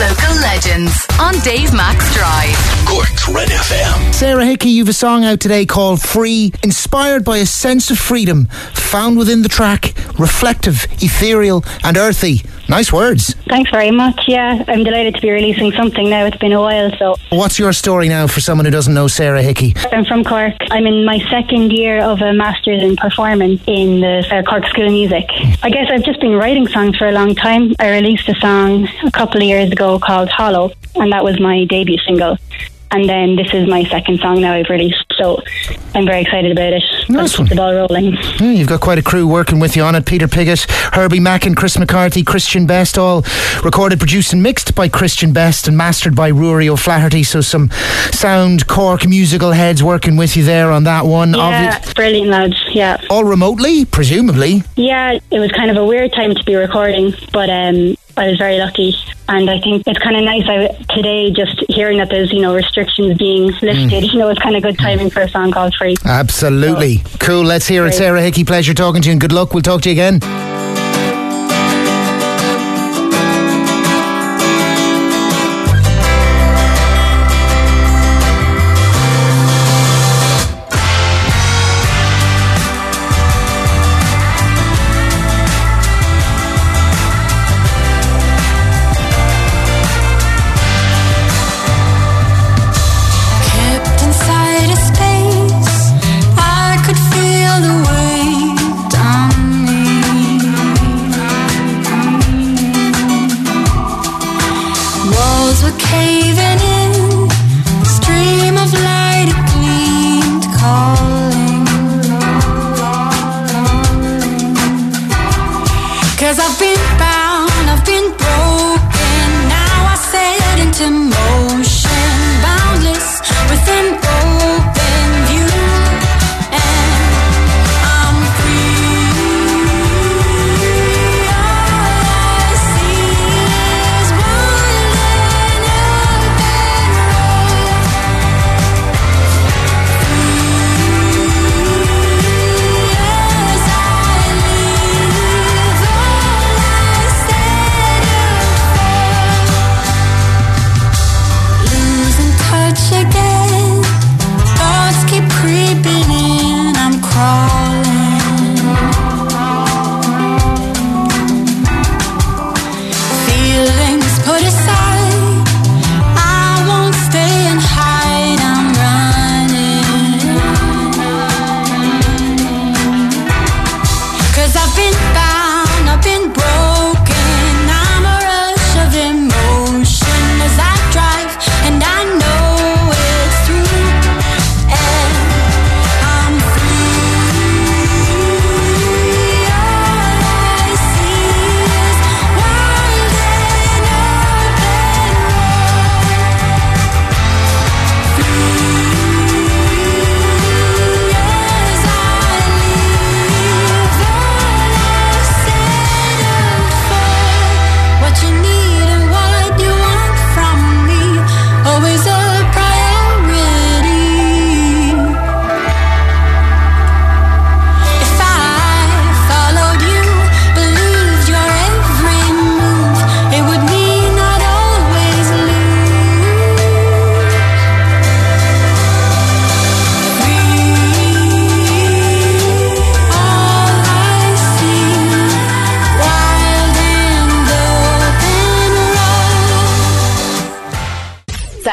Local legends on Dave Max Drive. Cork's Red FM. Sarah Hickey, you've a song out today called Free, inspired by a sense of freedom found within the track, reflective, ethereal, and earthy. Nice words. Thanks very much. Yeah, I'm delighted to be releasing something now. It's been a while, so What's your story now for someone who doesn't know Sarah Hickey? I'm from Cork. I'm in my second year of a master's in performance in the uh, Cork School of Music. I guess I've just been writing songs for a long time. I released a song a couple of years ago called Hollow, and that was my debut single. And then this is my second song now I've released, so I'm very excited about it. Nice one. the ball rolling. Yeah, you've got quite a crew working with you on it. Peter Piggott, Herbie Mackin, Chris McCarthy, Christian Best, all recorded, produced and mixed by Christian Best and mastered by Ruairi O'Flaherty. So some sound Cork musical heads working with you there on that one. Yeah, Obvi- brilliant lads. Yeah. all remotely, presumably. Yeah, it was kind of a weird time to be recording, but um, I was very lucky, and I think it's kind of nice. I, today, just hearing that there's you know restrictions being lifted, mm. you know, it's kind of good timing for a song called "Free." Absolutely. Cool. Let's hear it, Sarah Hickey. Pleasure talking to you and good luck. We'll talk to you again. I've